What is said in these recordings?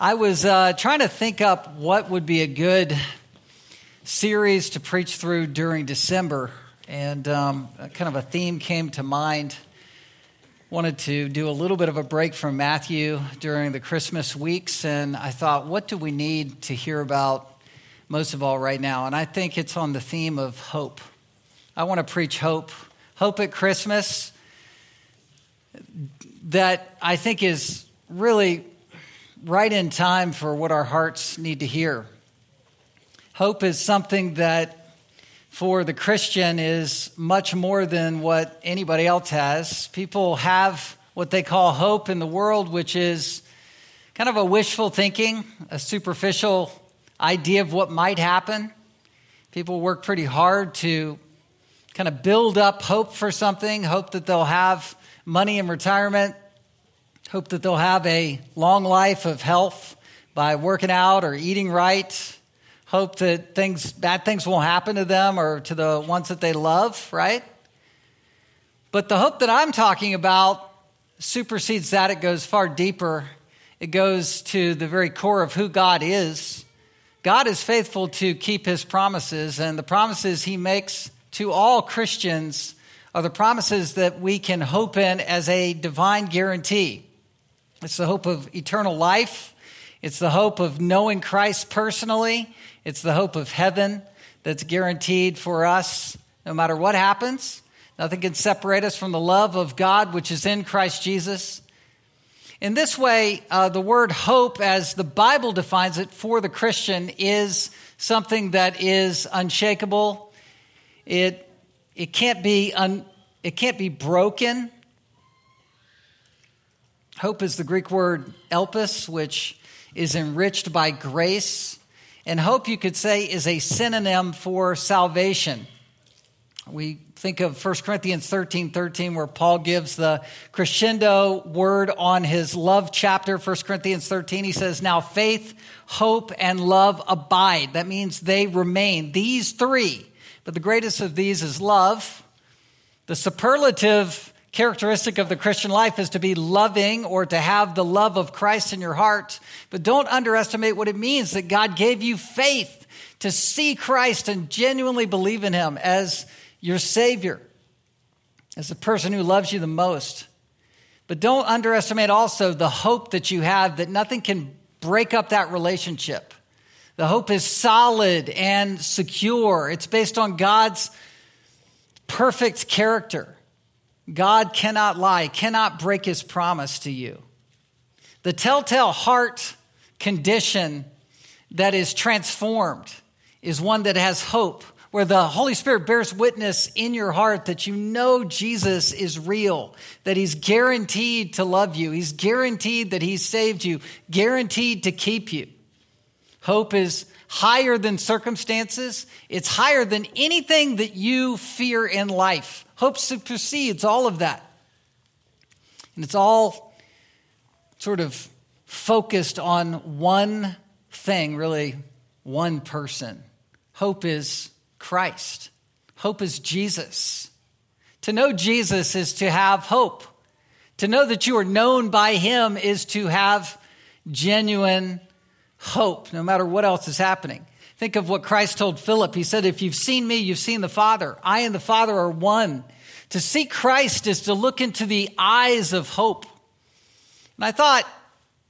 I was uh, trying to think up what would be a good series to preach through during December, and um, kind of a theme came to mind. Wanted to do a little bit of a break from Matthew during the Christmas weeks, and I thought, what do we need to hear about most of all right now? And I think it's on the theme of hope. I want to preach hope, hope at Christmas that I think is really right in time for what our hearts need to hear. Hope is something that for the Christian is much more than what anybody else has. People have what they call hope in the world, which is kind of a wishful thinking, a superficial idea of what might happen. People work pretty hard to kind of build up hope for something, hope that they'll have money in retirement, Hope that they'll have a long life of health by working out or eating right. Hope that things, bad things won't happen to them or to the ones that they love, right? But the hope that I'm talking about supersedes that. It goes far deeper. It goes to the very core of who God is. God is faithful to keep his promises, and the promises he makes to all Christians are the promises that we can hope in as a divine guarantee. It's the hope of eternal life. It's the hope of knowing Christ personally. It's the hope of heaven that's guaranteed for us no matter what happens. Nothing can separate us from the love of God which is in Christ Jesus. In this way, uh, the word hope, as the Bible defines it for the Christian, is something that is unshakable. It, it, can't, be un, it can't be broken. Hope is the Greek word elpis, which is enriched by grace. And hope, you could say, is a synonym for salvation. We think of 1 Corinthians 13 13, where Paul gives the crescendo word on his love chapter, 1 Corinthians 13. He says, Now faith, hope, and love abide. That means they remain. These three. But the greatest of these is love. The superlative characteristic of the Christian life is to be loving or to have the love of Christ in your heart. But don't underestimate what it means that God gave you faith to see Christ and genuinely believe in Him as your Savior, as the person who loves you the most. But don't underestimate also the hope that you have that nothing can break up that relationship. The hope is solid and secure. It's based on God's perfect character. God cannot lie, cannot break his promise to you. The telltale heart condition that is transformed is one that has hope, where the Holy Spirit bears witness in your heart that you know Jesus is real, that he's guaranteed to love you, he's guaranteed that he's saved you, guaranteed to keep you. Hope is higher than circumstances, it's higher than anything that you fear in life. Hope supersedes all of that. And it's all sort of focused on one thing, really, one person. Hope is Christ. Hope is Jesus. To know Jesus is to have hope. To know that you are known by him is to have genuine hope, no matter what else is happening. Think of what Christ told Philip. He said, If you've seen me, you've seen the Father. I and the Father are one. To see Christ is to look into the eyes of hope. And I thought,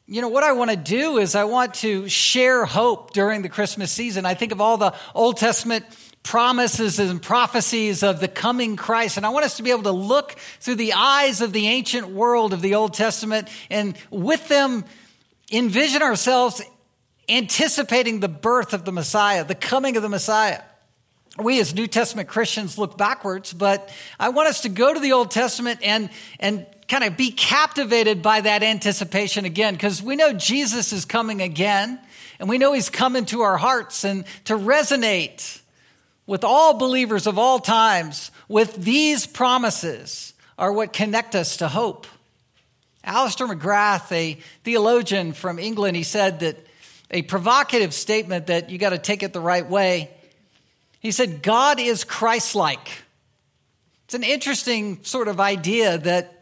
you know, what I want to do is I want to share hope during the Christmas season. I think of all the Old Testament promises and prophecies of the coming Christ. And I want us to be able to look through the eyes of the ancient world of the Old Testament and with them envision ourselves anticipating the birth of the Messiah, the coming of the Messiah. We as New Testament Christians look backwards, but I want us to go to the Old Testament and, and kind of be captivated by that anticipation again, because we know Jesus is coming again, and we know he's coming to our hearts and to resonate with all believers of all times with these promises are what connect us to hope. Alister McGrath, a theologian from England, he said that a provocative statement that you got to take it the right way. He said, God is Christ like. It's an interesting sort of idea that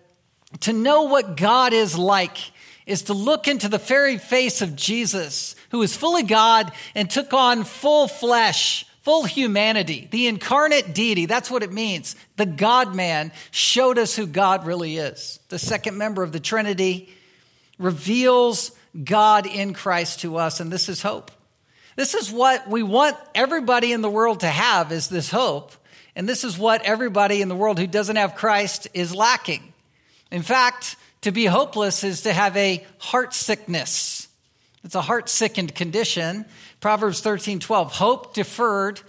to know what God is like is to look into the very face of Jesus, who is fully God and took on full flesh, full humanity, the incarnate deity. That's what it means. The God man showed us who God really is. The second member of the Trinity reveals God in Christ to us, and this is hope. This is what we want everybody in the world to have is this hope. And this is what everybody in the world who doesn't have Christ is lacking. In fact, to be hopeless is to have a heart sickness. It's a heart sickened condition. Proverbs 13 12. Hope deferred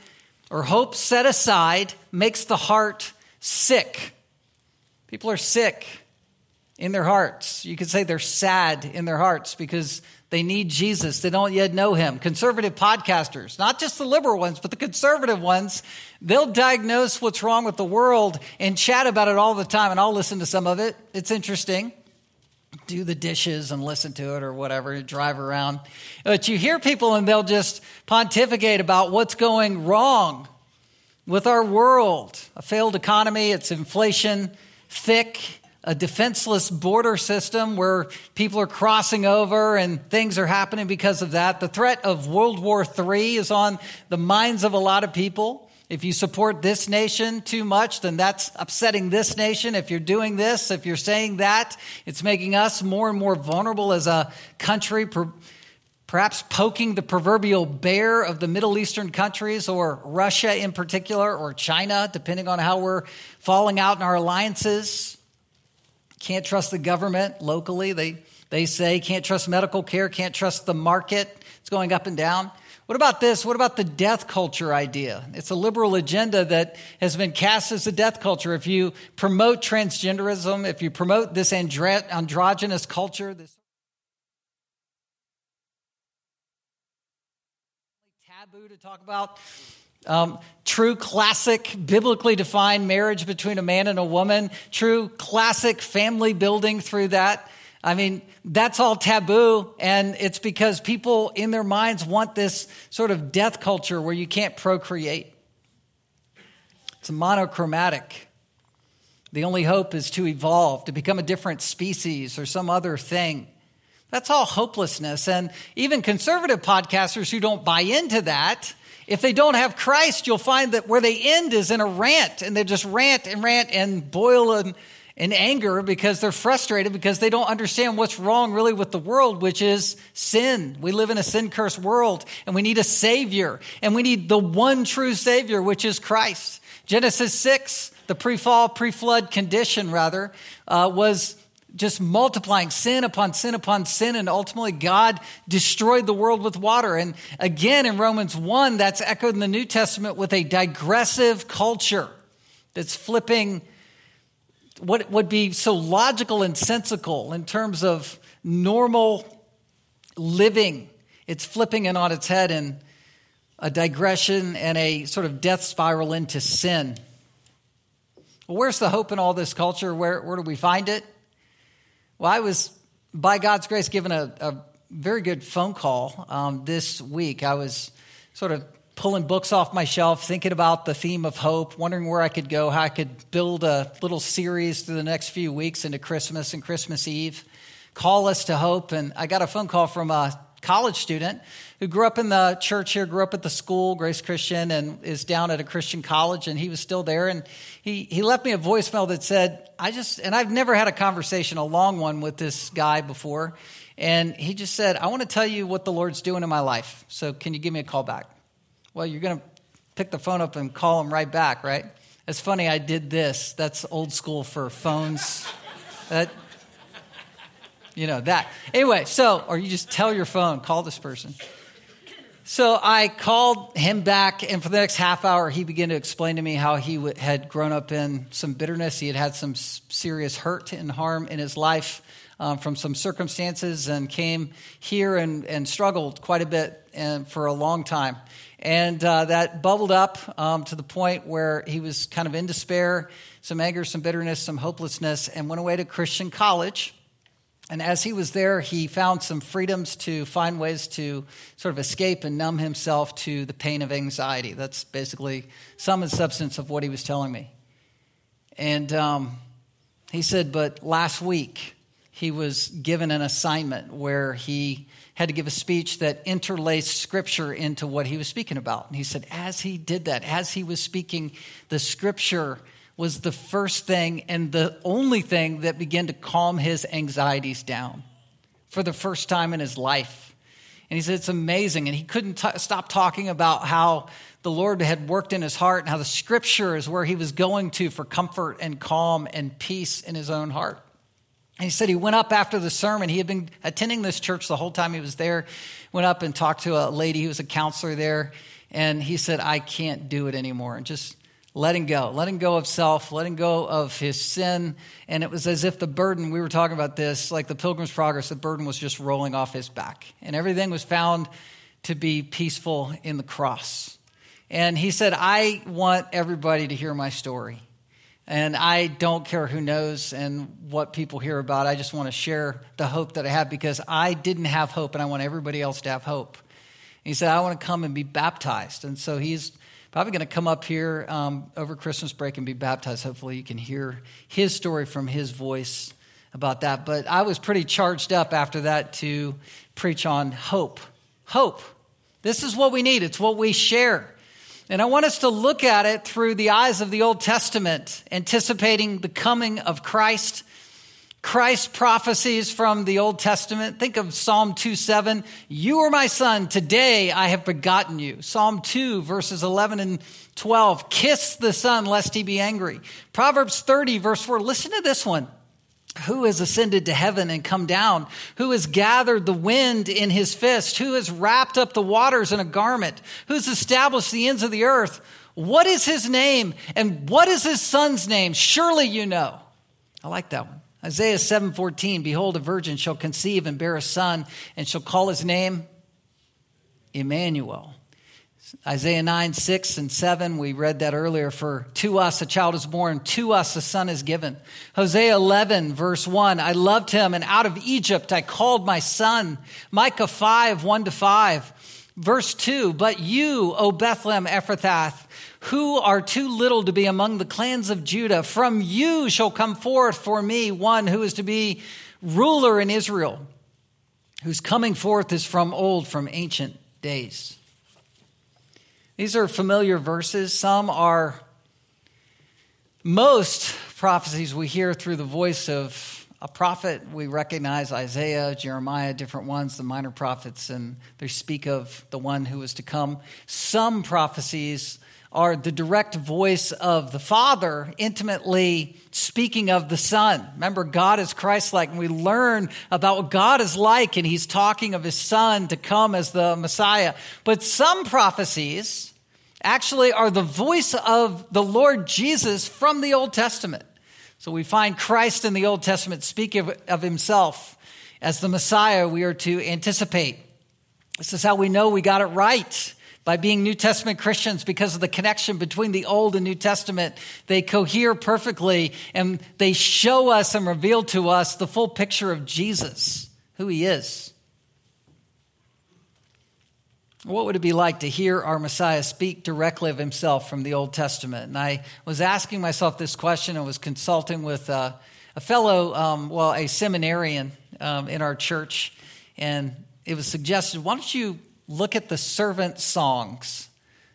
or hope set aside makes the heart sick. People are sick in their hearts. You could say they're sad in their hearts because they need Jesus. They don't yet know him. Conservative podcasters, not just the liberal ones, but the conservative ones, they'll diagnose what's wrong with the world and chat about it all the time. And I'll listen to some of it. It's interesting. Do the dishes and listen to it or whatever, and drive around. But you hear people and they'll just pontificate about what's going wrong with our world. A failed economy, it's inflation, thick, a defenseless border system where people are crossing over and things are happening because of that. The threat of World War III is on the minds of a lot of people. If you support this nation too much, then that's upsetting this nation. If you're doing this, if you're saying that, it's making us more and more vulnerable as a country, perhaps poking the proverbial bear of the Middle Eastern countries or Russia in particular or China, depending on how we're falling out in our alliances. Can't trust the government locally. They, they say can't trust medical care, can't trust the market. It's going up and down. What about this? What about the death culture idea? It's a liberal agenda that has been cast as a death culture. If you promote transgenderism, if you promote this andro- androgynous culture, this taboo to talk about um, true classic biblically defined marriage between a man and a woman, true classic family building through that. I mean, that's all taboo, and it's because people in their minds want this sort of death culture where you can't procreate. It's monochromatic. The only hope is to evolve, to become a different species or some other thing. That's all hopelessness. And even conservative podcasters who don't buy into that if they don't have Christ, you'll find that where they end is in a rant, and they just rant and rant and boil in, in anger because they're frustrated because they don't understand what's wrong really with the world, which is sin. We live in a sin cursed world, and we need a Savior, and we need the one true Savior, which is Christ. Genesis 6, the pre fall, pre flood condition, rather, uh, was just multiplying sin upon sin upon sin, and ultimately God destroyed the world with water. And again, in Romans 1, that's echoed in the New Testament with a digressive culture that's flipping what would be so logical and sensical in terms of normal living. It's flipping it on its head in a digression and a sort of death spiral into sin. Well, where's the hope in all this culture? Where, where do we find it? Well, I was, by God's grace, given a, a very good phone call um, this week. I was sort of pulling books off my shelf, thinking about the theme of hope, wondering where I could go, how I could build a little series through the next few weeks into Christmas and Christmas Eve. Call us to hope. And I got a phone call from a college student who grew up in the church here, grew up at the school, Grace Christian, and is down at a Christian college, and he was still there. And he, he left me a voicemail that said, I just, and I've never had a conversation, a long one with this guy before. And he just said, I want to tell you what the Lord's doing in my life. So can you give me a call back? Well, you're going to pick the phone up and call him right back, right? It's funny, I did this. That's old school for phones. that, you know, that. Anyway, so, or you just tell your phone, call this person. So I called him back, and for the next half hour, he began to explain to me how he w- had grown up in some bitterness. He had had some serious hurt and harm in his life um, from some circumstances and came here and, and struggled quite a bit and, for a long time. And uh, that bubbled up um, to the point where he was kind of in despair, some anger, some bitterness, some hopelessness, and went away to Christian college and as he was there, he found sum freedoms to find ways to sort of escape and numb himself to the pain of anxiety. That's basically some and substance of what he was telling me. And um, he said, but last week, he was given an assignment where he had to give a speech that interlaced scripture into what he was speaking about. And he said, as he did that, as he was speaking, the scripture was the first thing and the only thing that began to calm his anxieties down for the first time in his life. And he said, It's amazing. And he couldn't t- stop talking about how the Lord had worked in his heart and how the scripture is where he was going to for comfort and calm and peace in his own heart. And he said he went up after the sermon. He had been attending this church the whole time he was there. Went up and talked to a lady who was a counselor there. And he said, I can't do it anymore. And just letting go, letting go of self, letting go of his sin. And it was as if the burden, we were talking about this, like the Pilgrim's Progress, the burden was just rolling off his back. And everything was found to be peaceful in the cross. And he said, I want everybody to hear my story. And I don't care who knows and what people hear about. I just want to share the hope that I have because I didn't have hope and I want everybody else to have hope. And he said, I want to come and be baptized. And so he's probably going to come up here um, over Christmas break and be baptized. Hopefully, you can hear his story from his voice about that. But I was pretty charged up after that to preach on hope. Hope. This is what we need, it's what we share. And I want us to look at it through the eyes of the Old Testament, anticipating the coming of Christ. Christ prophecies from the Old Testament. Think of Psalm 2 7. You are my son. Today I have begotten you. Psalm 2, verses 11 and 12. Kiss the son, lest he be angry. Proverbs 30, verse 4. Listen to this one. Who has ascended to heaven and come down? Who has gathered the wind in his fist? Who has wrapped up the waters in a garment? Who's established the ends of the earth? What is his name? And what is his son's name? Surely you know. I like that one. Isaiah 7:14 Behold a virgin shall conceive and bear a son and shall call his name Emmanuel. Isaiah 9, 6 and 7, we read that earlier. For to us a child is born, to us a son is given. Hosea 11, verse 1, I loved him, and out of Egypt I called my son. Micah 5, 1 to 5. Verse 2, but you, O Bethlehem Ephrathah, who are too little to be among the clans of Judah, from you shall come forth for me one who is to be ruler in Israel, whose coming forth is from old, from ancient days. These are familiar verses. Some are most prophecies we hear through the voice of a prophet. We recognize Isaiah, Jeremiah, different ones, the minor prophets, and they speak of the one who is to come. Some prophecies are the direct voice of the Father intimately speaking of the Son. Remember, God is Christ like, and we learn about what God is like, and He's talking of His Son to come as the Messiah. But some prophecies actually are the voice of the Lord Jesus from the Old Testament. So we find Christ in the Old Testament speak of, of Himself as the Messiah we are to anticipate. This is how we know we got it right by being New Testament Christians because of the connection between the Old and New Testament. They cohere perfectly and they show us and reveal to us the full picture of Jesus, who he is. What would it be like to hear our Messiah speak directly of himself from the Old Testament? And I was asking myself this question and was consulting with uh, a fellow, um, well, a seminarian um, in our church. And it was suggested, why don't you look at the servant songs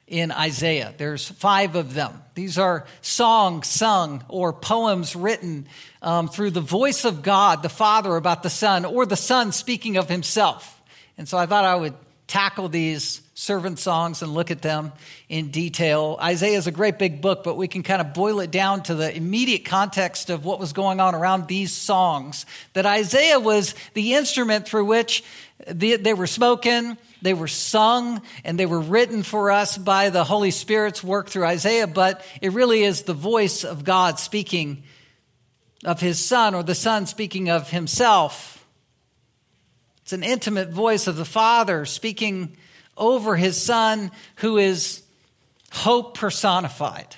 in Isaiah. There's five of them. These are songs sung or poems written um, through the voice of God, the Father, about the Son, or the Son speaking of himself. And so I thought I would tackle these servant songs and look at them in detail. Isaiah is a great big book, but we can kind of boil it down to the immediate context of what was going on around these songs. That Isaiah was the instrument through which they were spoken, they were sung and they were written for us by the Holy Spirit's work through Isaiah, but it really is the voice of God speaking of his son or the son speaking of himself. It's an intimate voice of the Father speaking over his son who is hope personified.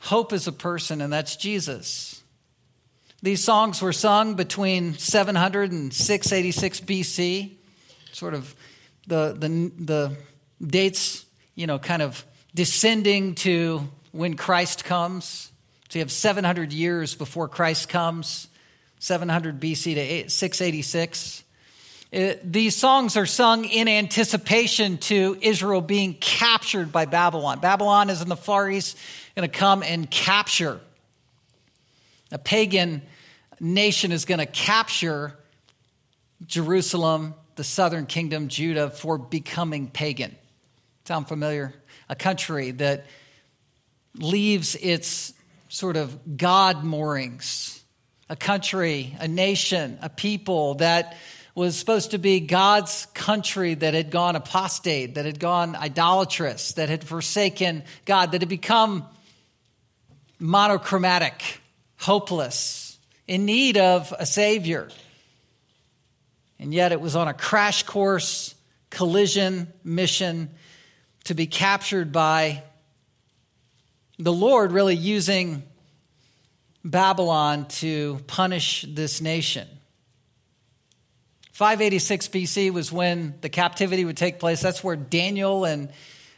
Hope is a person, and that's Jesus. These songs were sung between 700 and 686 BC sort of the, the, the dates, you know, kind of descending to when Christ comes. So you have 700 years before Christ comes, 700 BC to 686. It, uh, these songs are sung in anticipation to Israel being captured by Babylon. Babylon is in the Far East, going to come and capture. A pagan nation is going to capture Jerusalem, the southern kingdom, Judah, for becoming pagan. Sound familiar? A country that leaves its sort of God moorings, a country, a nation, a people that was supposed to be God's country that had gone apostate, that had gone idolatrous, that had forsaken God, that had become monochromatic, hopeless, in need of a Savior. And yet it was on a crash course, collision mission to be captured by the Lord, really using Babylon to punish this nation. 586 BC was when the captivity would take place. That's where Daniel and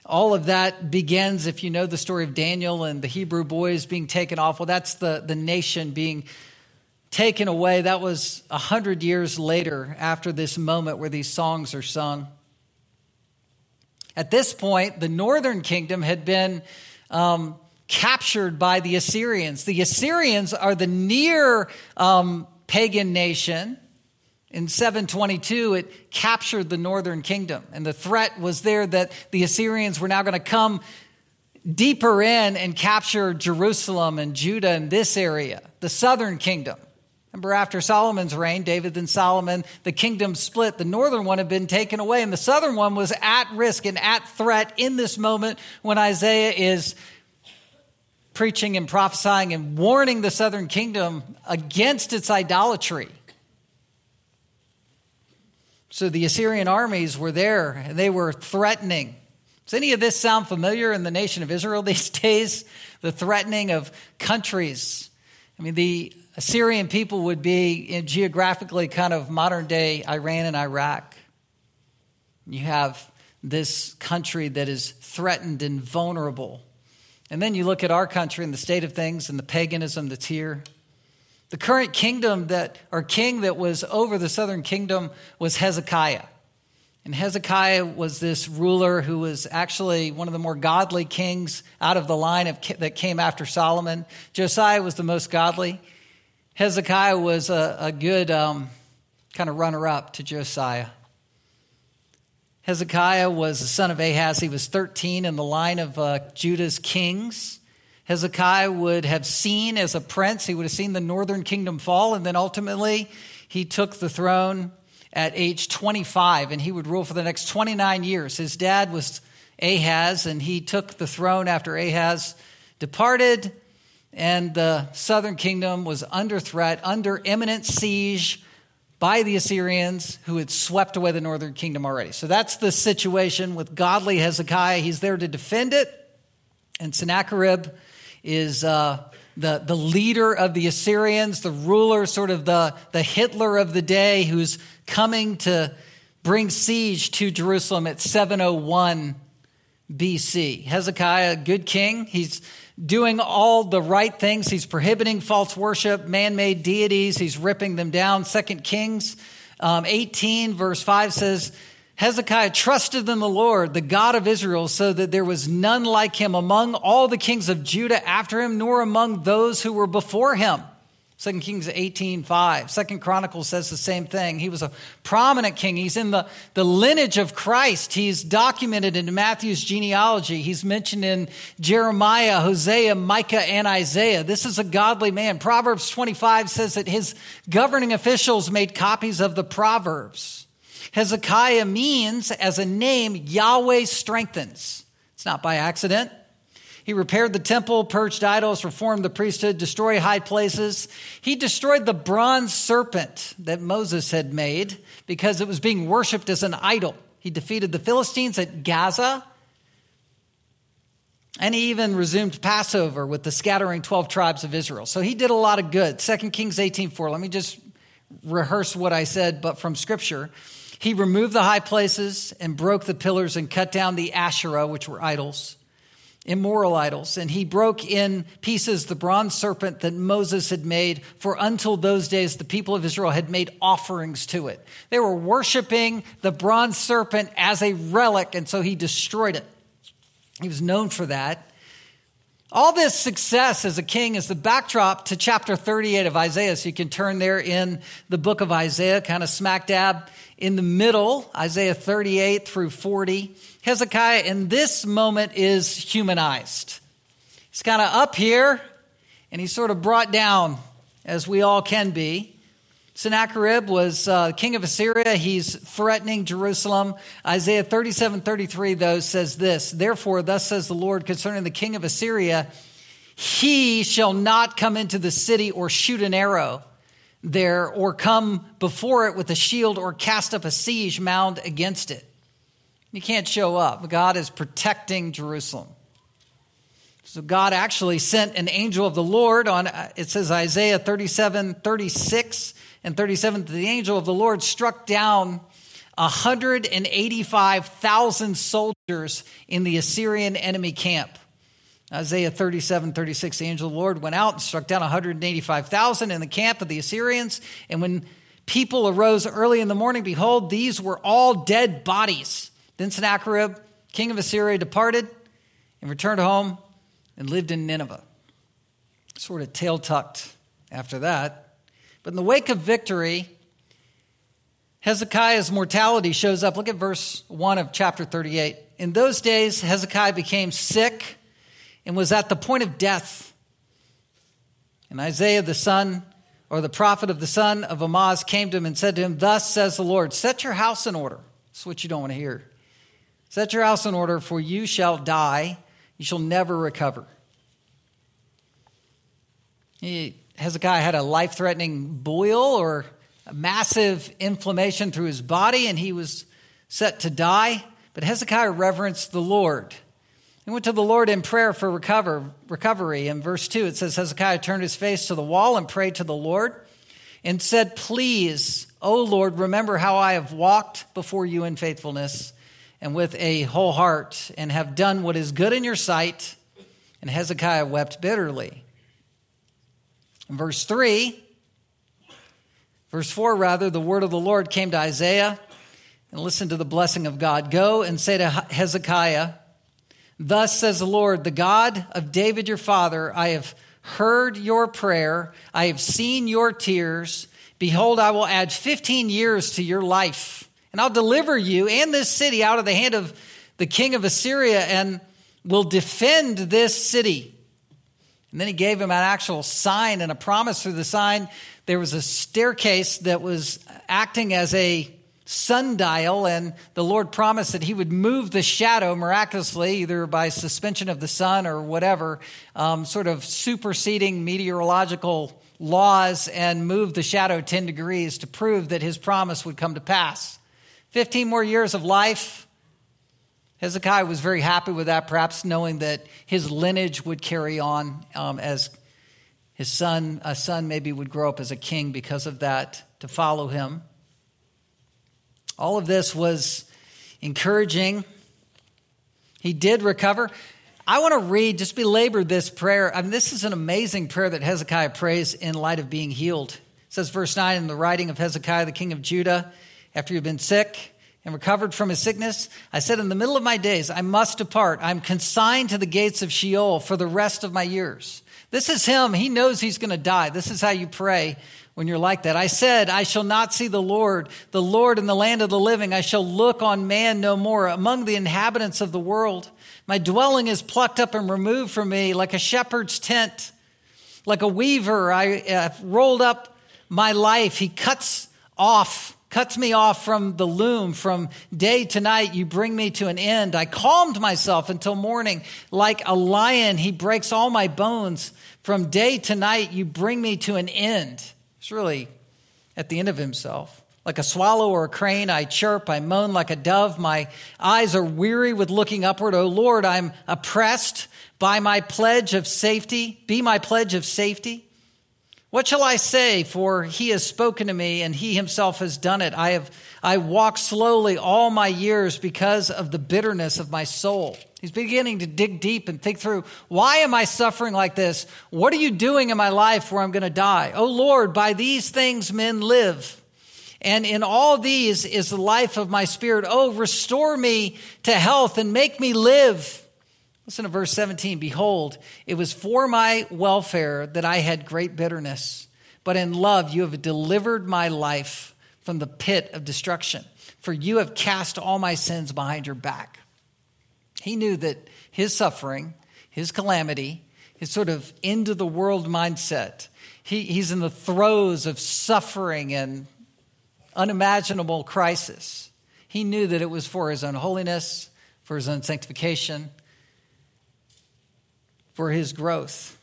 all of that begins. If you know the story of Daniel and the Hebrew boys being taken off, well, that's the, the nation being taken away. That was a hundred years later after this moment where these songs are sung. At this point, the northern kingdom had been um, captured by the Assyrians. The Assyrians are the near um, pagan nation in 722, it captured the northern kingdom. And the threat was there that the Assyrians were now going to come deeper in and capture Jerusalem and Judah and this area, the southern kingdom. Remember, after Solomon's reign, David and Solomon, the kingdom split. The northern one had been taken away, and the southern one was at risk and at threat in this moment when Isaiah is preaching and prophesying and warning the southern kingdom against its idolatry. So the Assyrian armies were there and they were threatening. Does any of this sound familiar in the nation of Israel these days? The threatening of countries. I mean, the Assyrian people would be geographically kind of modern day Iran and Iraq. You have this country that is threatened and vulnerable. And then you look at our country and the state of things and the paganism that's here. The current kingdom that, or king that was over the southern kingdom was Hezekiah. And Hezekiah was this ruler who was actually one of the more godly kings out of the line of, that came after Solomon. Josiah was the most godly. Hezekiah was a, a good um, kind of runner up to Josiah. Hezekiah was the son of Ahaz. He was 13 in the line of uh, Judah's kings. Hezekiah would have seen as a prince. He would have seen the northern kingdom fall, and then ultimately he took the throne at age 25, and he would rule for the next 29 years. His dad was Ahaz, and he took the throne after Ahaz departed, and the southern kingdom was under threat, under imminent siege by the Assyrians who had swept away the northern kingdom already. So that's the situation with godly Hezekiah. He's there to defend it. And Sennacherib is uh, the, the leader of the Assyrians, the ruler, sort of the, the Hitler of the day, who's coming to bring siege to Jerusalem at 701 BC. Hezekiah, good king. He's doing all the right things. He's prohibiting false worship, man made deities. He's ripping them down. Second Kings um, 18, verse 5 says, Hezekiah trusted in the Lord, the God of Israel, so that there was none like him among all the kings of Judah after him, nor among those who were before him. 2 Kings 18, 5. 2 Chronicles says the same thing. He was a prominent king. He's in the, the lineage of Christ. He's documented in Matthew's genealogy. He's mentioned in Jeremiah, Hosea, Micah, and Isaiah. This is a godly man. Proverbs 25 says that his governing officials made copies of the Proverbs. Hezekiah means, as a name, Yahweh strengthens. It's not by accident. He repaired the temple, purged idols, reformed the priesthood, destroyed high places. He destroyed the bronze serpent that Moses had made because it was being worshiped as an idol. He defeated the Philistines at Gaza. And he even resumed Passover with the scattering 12 tribes of Israel. So he did a lot of good. 2 Kings 18:4. Let me just rehearse what I said, but from scripture. He removed the high places and broke the pillars and cut down the Asherah, which were idols. Immoral idols, and he broke in pieces the bronze serpent that Moses had made, for until those days the people of Israel had made offerings to it. They were worshiping the bronze serpent as a relic, and so he destroyed it. He was known for that. All this success as a king is the backdrop to chapter 38 of Isaiah. So you can turn there in the book of Isaiah, kind of smack dab in the middle, Isaiah 38 through 40. Hezekiah in this moment is humanized. He's kind of up here and he's sort of brought down, as we all can be. Sennacherib was uh, king of Assyria. He's threatening Jerusalem. Isaiah 37 33, though, says this Therefore, thus says the Lord concerning the king of Assyria, he shall not come into the city or shoot an arrow there, or come before it with a shield, or cast up a siege mound against it. You can't show up. God is protecting Jerusalem. So God actually sent an angel of the Lord on, it says Isaiah 37 36 and 37, the angel of the Lord struck down 185,000 soldiers in the Assyrian enemy camp. Isaiah 37, 36, the angel of the Lord went out and struck down 185,000 in the camp of the Assyrians. And when people arose early in the morning, behold, these were all dead bodies. Then Sennacherib, king of Assyria, departed and returned home and lived in Nineveh. Sort of tail tucked after that. But in the wake of victory, Hezekiah's mortality shows up. Look at verse 1 of chapter 38. In those days, Hezekiah became sick and was at the point of death. And Isaiah, the son, or the prophet of the son of Amoz, came to him and said to him, Thus says the Lord, set your house in order. That's what you don't want to hear. Set your house in order, for you shall die. You shall never recover. He Hezekiah had a life threatening boil or a massive inflammation through his body, and he was set to die. But Hezekiah reverenced the Lord. He went to the Lord in prayer for recover, recovery. In verse 2, it says Hezekiah turned his face to the wall and prayed to the Lord and said, Please, O Lord, remember how I have walked before you in faithfulness and with a whole heart and have done what is good in your sight. And Hezekiah wept bitterly. Verse 3, verse 4, rather, the word of the Lord came to Isaiah, and listen to the blessing of God. Go and say to Hezekiah, Thus says the Lord, the God of David your father, I have heard your prayer, I have seen your tears. Behold, I will add 15 years to your life, and I'll deliver you and this city out of the hand of the king of Assyria, and will defend this city. And then he gave him an actual sign and a promise through the sign. There was a staircase that was acting as a sundial, and the Lord promised that he would move the shadow miraculously, either by suspension of the sun or whatever, um, sort of superseding meteorological laws and move the shadow 10 degrees to prove that his promise would come to pass. 15 more years of life Hezekiah was very happy with that, perhaps knowing that his lineage would carry on um, as his son, a son maybe would grow up as a king because of that to follow him. All of this was encouraging. He did recover. I want to read, just belabor this prayer. I mean, this is an amazing prayer that Hezekiah prays in light of being healed. It says, verse 9, in the writing of Hezekiah, the king of Judah, after he had been sick, and recovered from his sickness, I said, In the middle of my days, I must depart. I'm consigned to the gates of Sheol for the rest of my years. This is him. He knows he's going to die. This is how you pray when you're like that. I said, I shall not see the Lord, the Lord in the land of the living. I shall look on man no more among the inhabitants of the world. My dwelling is plucked up and removed from me like a shepherd's tent. Like a weaver, I have rolled up my life. He cuts off cuts me off from the loom. From day to night, you bring me to an end. I calmed myself until morning. Like a lion, he breaks all my bones. From day to night, you bring me to an end. It's really at the end of himself. Like a swallow or a crane, I chirp, I moan like a dove. My eyes are weary with looking upward. O Lord, I'm oppressed by my pledge of safety. Be my pledge of safety. What shall I say? For he has spoken to me, and he himself has done it. I have I walked slowly all my years because of the bitterness of my soul. He's beginning to dig deep and think through why am I suffering like this? What are you doing in my life where I'm going to die? Oh Lord, by these things men live. And in all these is the life of my spirit. Oh, restore me to health and make me live. Listen to verse 17. Behold, it was for my welfare that I had great bitterness, but in love you have delivered my life from the pit of destruction, for you have cast all my sins behind your back. He knew that his suffering, his calamity, his sort of end of the world mindset, he, he's in the throes of suffering and unimaginable crisis. He knew that it was for his own holiness, for his own sanctification, for his growth.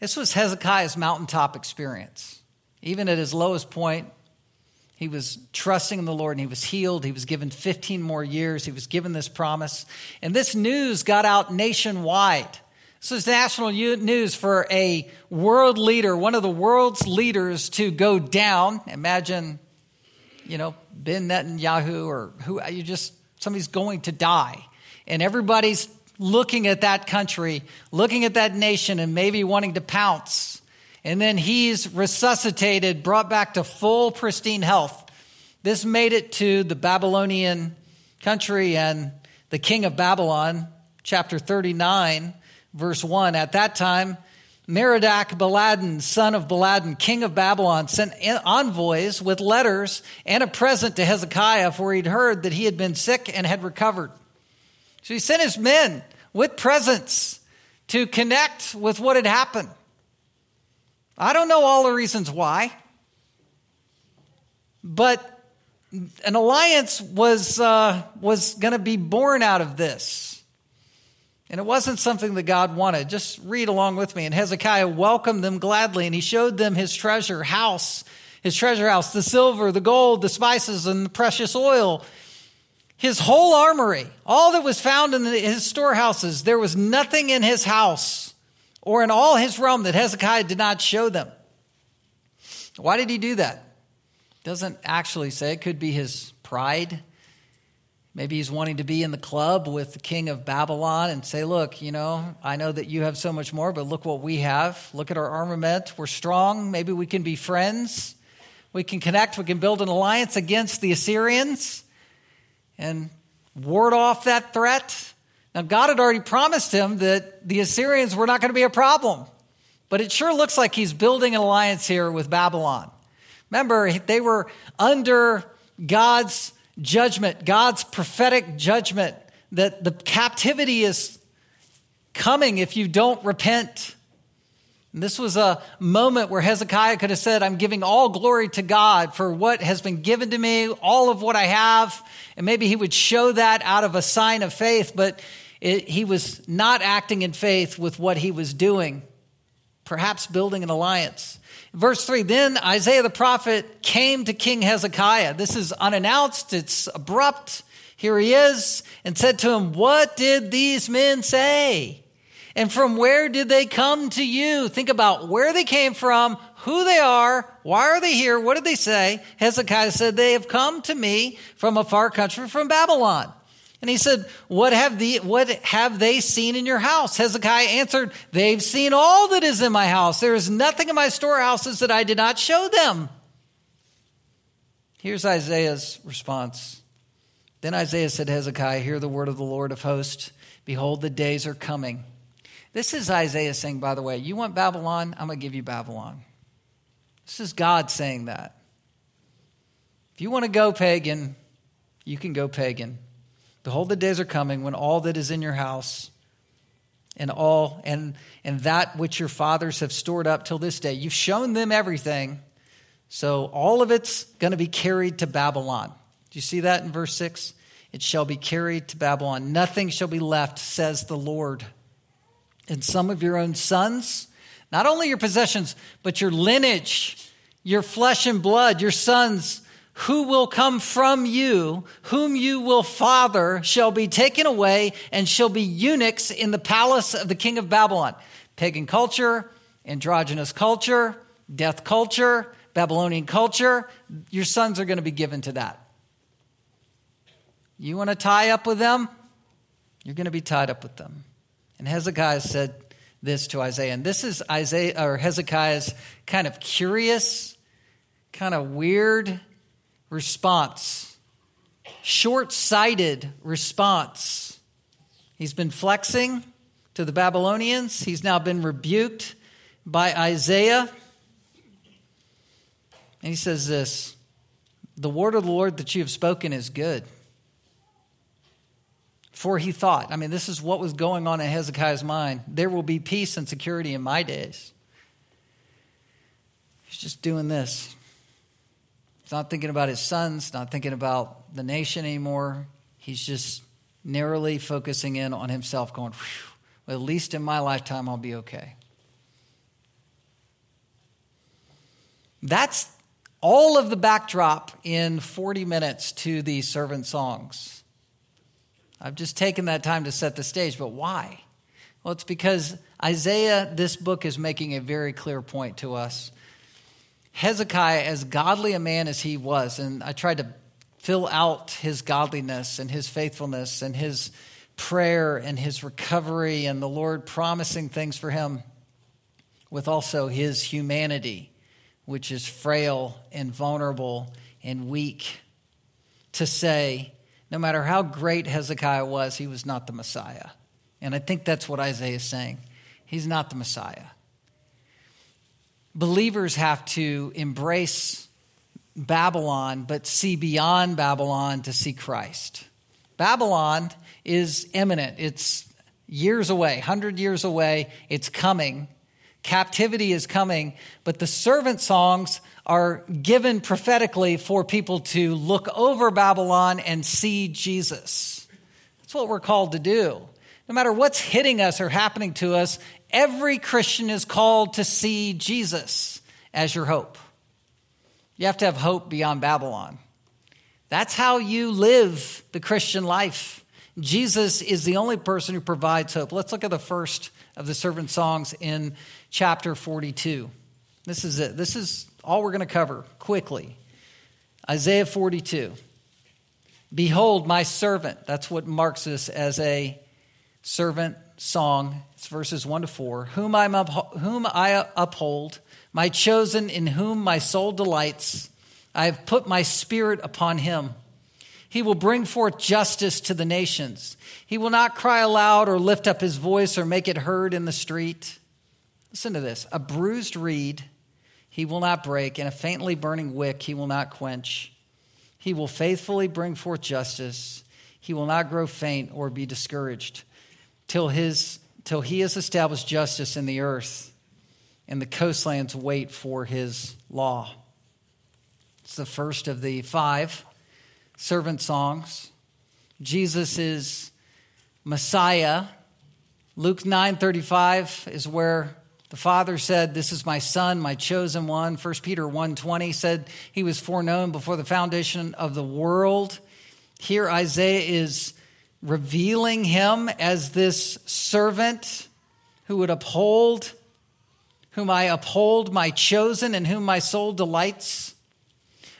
This was Hezekiah's mountaintop experience. Even at his lowest point, he was trusting in the Lord and he was healed. He was given 15 more years. He was given this promise. And this news got out nationwide. This was national news for a world leader, one of the world's leaders, to go down. Imagine, you know, Ben Netanyahu or who you just somebody's going to die. And everybody's looking at that country, looking at that nation, and maybe wanting to pounce and then he's resuscitated, brought back to full pristine health. This made it to the Babylonian country and the king of Babylon, chapter 39, verse 1. At that time, Merodach Baladan, son of Baladan, king of Babylon, sent envoys with letters and a present to Hezekiah, for he'd heard that he had been sick and had recovered. So he sent his men with presents to connect with what had happened. I don't know all the reasons why, but an alliance was, uh, was going to be born out of this. And it wasn't something that God wanted. Just read along with me. And Hezekiah welcomed them gladly, and he showed them his treasure house, his treasure house, the silver, the gold, the spices, and the precious oil, his whole armory, all that was found in his storehouses. There was nothing in his house or in all his realm that Hezekiah did not show them. Why did he do that? Doesn't actually say. It could be his pride. Maybe he's wanting to be in the club with the king of Babylon and say, Look, you know, I know that you have so much more, but look what we have. Look at our armament. We're strong. Maybe we can be friends. We can connect. We can build an alliance against the Assyrians and ward off that threat. Now, God had already promised him that the Assyrians were not going to be a problem, but it sure looks like he's building an alliance here with Babylon. Remember, they were under God's judgment, God's prophetic judgment that the captivity is coming if you don't repent. This was a moment where Hezekiah could have said, I'm giving all glory to God for what has been given to me, all of what I have. And maybe he would show that out of a sign of faith, but it, he was not acting in faith with what he was doing, perhaps building an alliance. Verse 3 Then Isaiah the prophet came to King Hezekiah. This is unannounced, it's abrupt. Here he is, and said to him, What did these men say? And from where did they come to you? Think about where they came from, who they are, why are they here, what did they say? Hezekiah said, They have come to me from a far country, from Babylon. And he said, what have, the, what have they seen in your house? Hezekiah answered, They've seen all that is in my house. There is nothing in my storehouses that I did not show them. Here's Isaiah's response. Then Isaiah said, Hezekiah, hear the word of the Lord of hosts. Behold, the days are coming. This is Isaiah saying, by the way, you want Babylon? I'm going to give you Babylon. This is God saying that. If you want to go pagan, you can go pagan. Behold, the days are coming when all that is in your house and all and and that which your fathers have stored up till this day, you've shown them everything. So all of it's going to be carried to Babylon. Do you see that in verse 6? It shall be carried to Babylon. Nothing shall be left, says the Lord. And some of your own sons, not only your possessions, but your lineage, your flesh and blood, your sons who will come from you, whom you will father, shall be taken away and shall be eunuchs in the palace of the king of Babylon. Pagan culture, androgynous culture, death culture, Babylonian culture. Your sons are going to be given to that. You want to tie up with them? You're going to be tied up with them. And Hezekiah said this to Isaiah. And this is Isaiah or Hezekiah's kind of curious, kind of weird response. Short-sighted response. He's been flexing to the Babylonians. He's now been rebuked by Isaiah. And he says this The word of the Lord that you have spoken is good. For he thought, I mean, this is what was going on in Hezekiah's mind. There will be peace and security in my days. He's just doing this. He's not thinking about his sons, not thinking about the nation anymore. He's just narrowly focusing in on himself, going, well, at least in my lifetime, I'll be okay. That's all of the backdrop in 40 minutes to the servant songs. I've just taken that time to set the stage, but why? Well, it's because Isaiah, this book is making a very clear point to us. Hezekiah, as godly a man as he was, and I tried to fill out his godliness and his faithfulness and his prayer and his recovery and the Lord promising things for him with also his humanity, which is frail and vulnerable and weak, to say, no matter how great Hezekiah was, he was not the Messiah. And I think that's what Isaiah is saying. He's not the Messiah. Believers have to embrace Babylon, but see beyond Babylon to see Christ. Babylon is imminent, it's years away, 100 years away, it's coming. Captivity is coming, but the servant songs are given prophetically for people to look over Babylon and see Jesus. That's what we're called to do. No matter what's hitting us or happening to us, every Christian is called to see Jesus as your hope. You have to have hope beyond Babylon. That's how you live the Christian life. Jesus is the only person who provides hope. Let's look at the first of the servant songs in chapter 42. This is it. This is all we're going to cover quickly. Isaiah 42. Behold, my servant. That's what marks this as a servant song. It's verses 1 to 4. Whom, I'm whom I uphold, my chosen, in whom my soul delights. I have put my spirit upon him. He will bring forth justice to the nations. He will not cry aloud or lift up his voice or make it heard in the street. Listen to this a bruised reed he will not break, and a faintly burning wick he will not quench. He will faithfully bring forth justice. He will not grow faint or be discouraged till, his, till he has established justice in the earth, and the coastlands wait for his law. It's the first of the five servant songs. Jesus is Messiah. Luke 9:35 is where the Father said, This is my Son, my chosen one. 1 Peter 1.20 said he was foreknown before the foundation of the world. Here Isaiah is revealing him as this servant who would uphold, whom I uphold, my chosen, in whom my soul delights.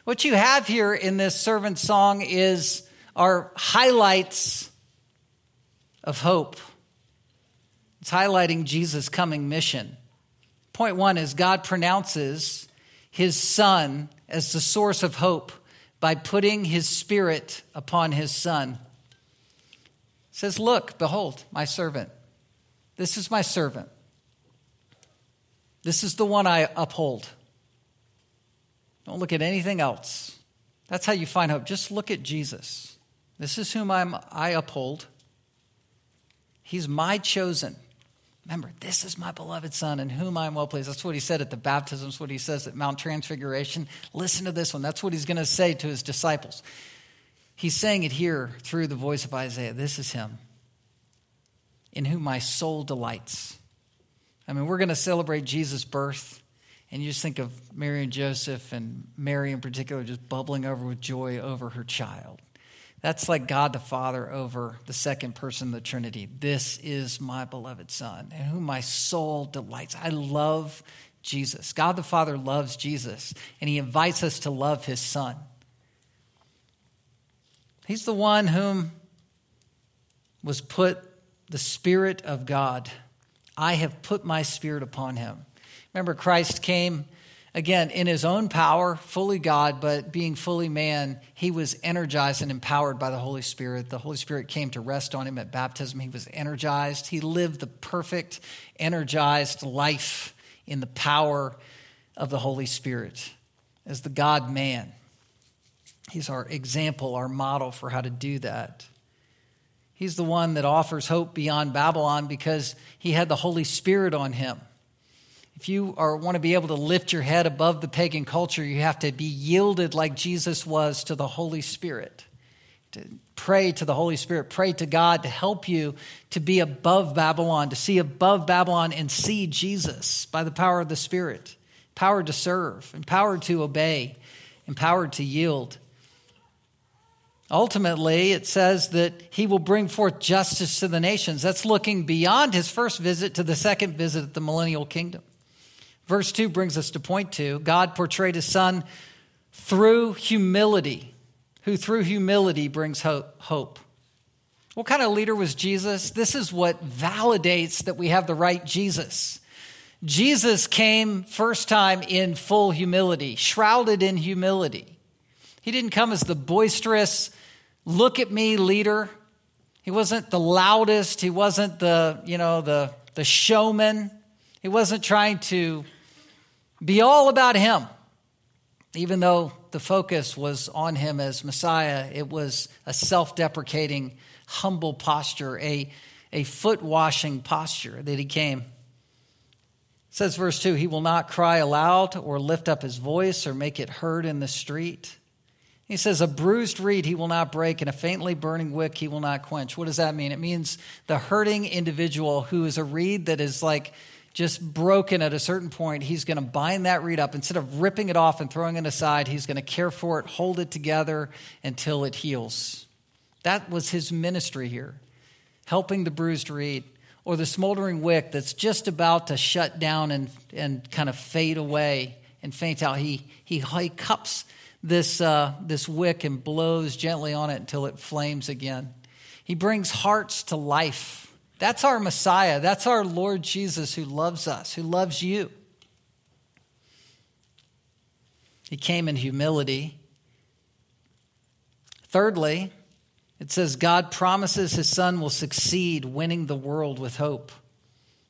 What you have here in this servant song is our highlights of hope. It's highlighting Jesus' coming mission. Point one is God pronounces his son as the source of hope by putting his spirit upon his son. Says, Look, behold, my servant. This is my servant. This is the one I uphold. Don't look at anything else. That's how you find hope. Just look at Jesus. This is whom I'm, I uphold. He's my chosen. Remember, this is my beloved Son in whom I am well pleased. That's what he said at the baptism. That's what he says at Mount Transfiguration. Listen to this one. That's what he's going to say to his disciples. He's saying it here through the voice of Isaiah. This is him in whom my soul delights. I mean, we're going to celebrate Jesus' birth, and you just think of Mary and Joseph, and Mary in particular, just bubbling over with joy over her child. That's like God the Father over the second person of the Trinity. This is my beloved Son, in whom my soul delights. I love Jesus. God the Father loves Jesus, and he invites us to love his Son. He's the one whom was put the Spirit of God. I have put my Spirit upon him. Remember, Christ came again in his own power, fully God, but being fully man, he was energized and empowered by the Holy Spirit. The Holy Spirit came to rest on him at baptism. He was energized. He lived the perfect, energized life in the power of the Holy Spirit as the God man. He's our example, our model for how to do that. He's the one that offers hope beyond Babylon because he had the Holy Spirit on him. If you are, want to be able to lift your head above the pagan culture, you have to be yielded like Jesus was to the Holy Spirit. To pray to the Holy Spirit, pray to God to help you to be above Babylon, to see above Babylon and see Jesus by the power of the Spirit, empowered to serve, empowered to obey, empowered to yield. Ultimately, it says that he will bring forth justice to the nations. That's looking beyond his first visit to the second visit at the millennial kingdom. Verse 2 brings us to point two God portrayed his son through humility, who through humility brings hope. What kind of leader was Jesus? This is what validates that we have the right Jesus. Jesus came first time in full humility, shrouded in humility. He didn't come as the boisterous, look at me leader. He wasn't the loudest. He wasn't the, you know, the, the showman. He wasn't trying to be all about him. Even though the focus was on him as Messiah, it was a self deprecating, humble posture, a, a foot washing posture that he came. It says verse 2 He will not cry aloud or lift up his voice or make it heard in the street. He says, A bruised reed he will not break, and a faintly burning wick he will not quench. What does that mean? It means the hurting individual who is a reed that is like just broken at a certain point, he's going to bind that reed up. Instead of ripping it off and throwing it aside, he's going to care for it, hold it together until it heals. That was his ministry here, helping the bruised reed or the smoldering wick that's just about to shut down and, and kind of fade away and faint out. He, he, he cups this, uh, this wick and blows gently on it until it flames again. He brings hearts to life. That's our Messiah. That's our Lord Jesus who loves us, who loves you. He came in humility. Thirdly, it says God promises his son will succeed winning the world with hope.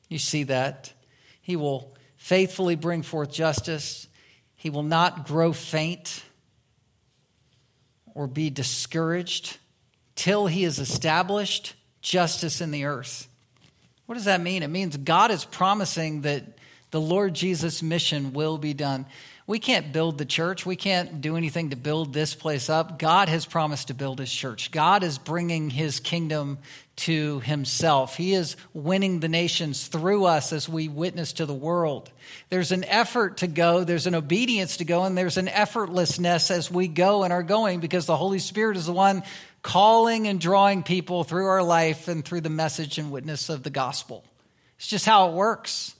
You see that. He will faithfully bring forth justice. He will not grow faint or be discouraged till he is established justice in the earth. What does that mean? It means God is promising that the Lord Jesus' mission will be done. We can't build the church. We can't do anything to build this place up. God has promised to build his church. God is bringing his kingdom to himself. He is winning the nations through us as we witness to the world. There's an effort to go, there's an obedience to go, and there's an effortlessness as we go and are going because the Holy Spirit is the one calling and drawing people through our life and through the message and witness of the gospel. It's just how it works.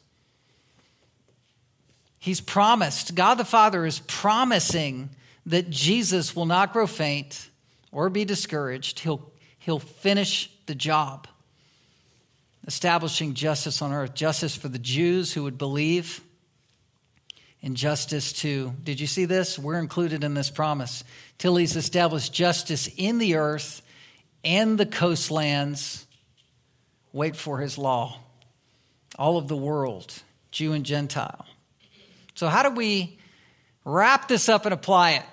He's promised, God the Father is promising that Jesus will not grow faint or be discouraged. He'll, he'll finish the job, establishing justice on earth, justice for the Jews who would believe, and justice to, did you see this? We're included in this promise. Till he's established justice in the earth and the coastlands. Wait for his law. All of the world, Jew and Gentile. So, how do we wrap this up and apply it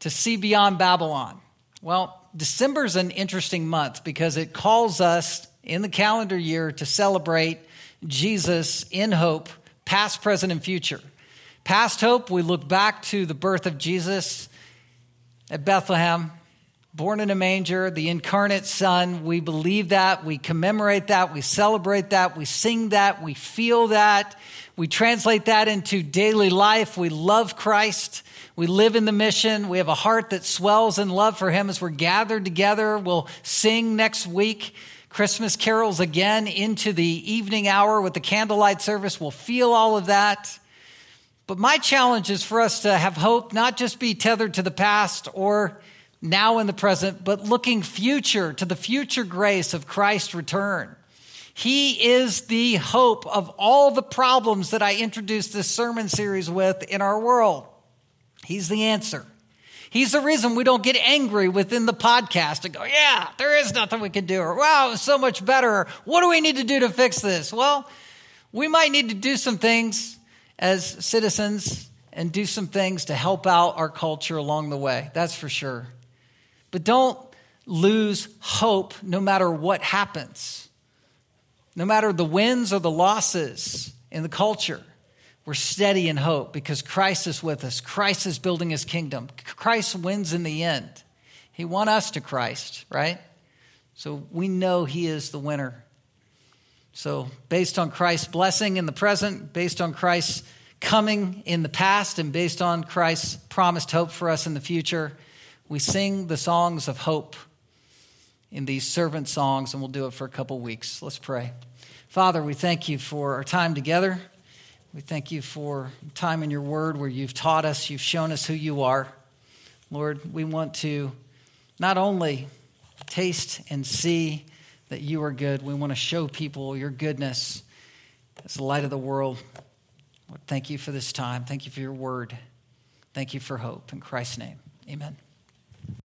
to see beyond Babylon? Well, December is an interesting month because it calls us in the calendar year to celebrate Jesus in hope, past, present, and future. Past hope, we look back to the birth of Jesus at Bethlehem, born in a manger, the incarnate Son. We believe that. We commemorate that. We celebrate that. We sing that. We feel that. We translate that into daily life. We love Christ. We live in the mission. We have a heart that swells in love for Him as we're gathered together. We'll sing next week Christmas carols again into the evening hour with the candlelight service. We'll feel all of that. But my challenge is for us to have hope, not just be tethered to the past or now in the present, but looking future to the future grace of Christ's return. He is the hope of all the problems that I introduced this sermon series with in our world. He's the answer. He's the reason we don't get angry within the podcast and go, yeah, there is nothing we can do, or wow, it's so much better. What do we need to do to fix this? Well, we might need to do some things as citizens and do some things to help out our culture along the way. That's for sure. But don't lose hope no matter what happens, no matter the wins or the losses in the culture. We're steady in hope because Christ is with us. Christ is building his kingdom. Christ wins in the end. He won us to Christ, right? So we know he is the winner. So, based on Christ's blessing in the present, based on Christ's coming in the past, and based on Christ's promised hope for us in the future, we sing the songs of hope in these servant songs, and we'll do it for a couple weeks. Let's pray. Father, we thank you for our time together. We thank you for time in your word where you've taught us, you've shown us who you are. Lord, we want to not only taste and see that you are good, we want to show people your goodness as the light of the world. Lord, thank you for this time. Thank you for your word. Thank you for hope. In Christ's name, amen.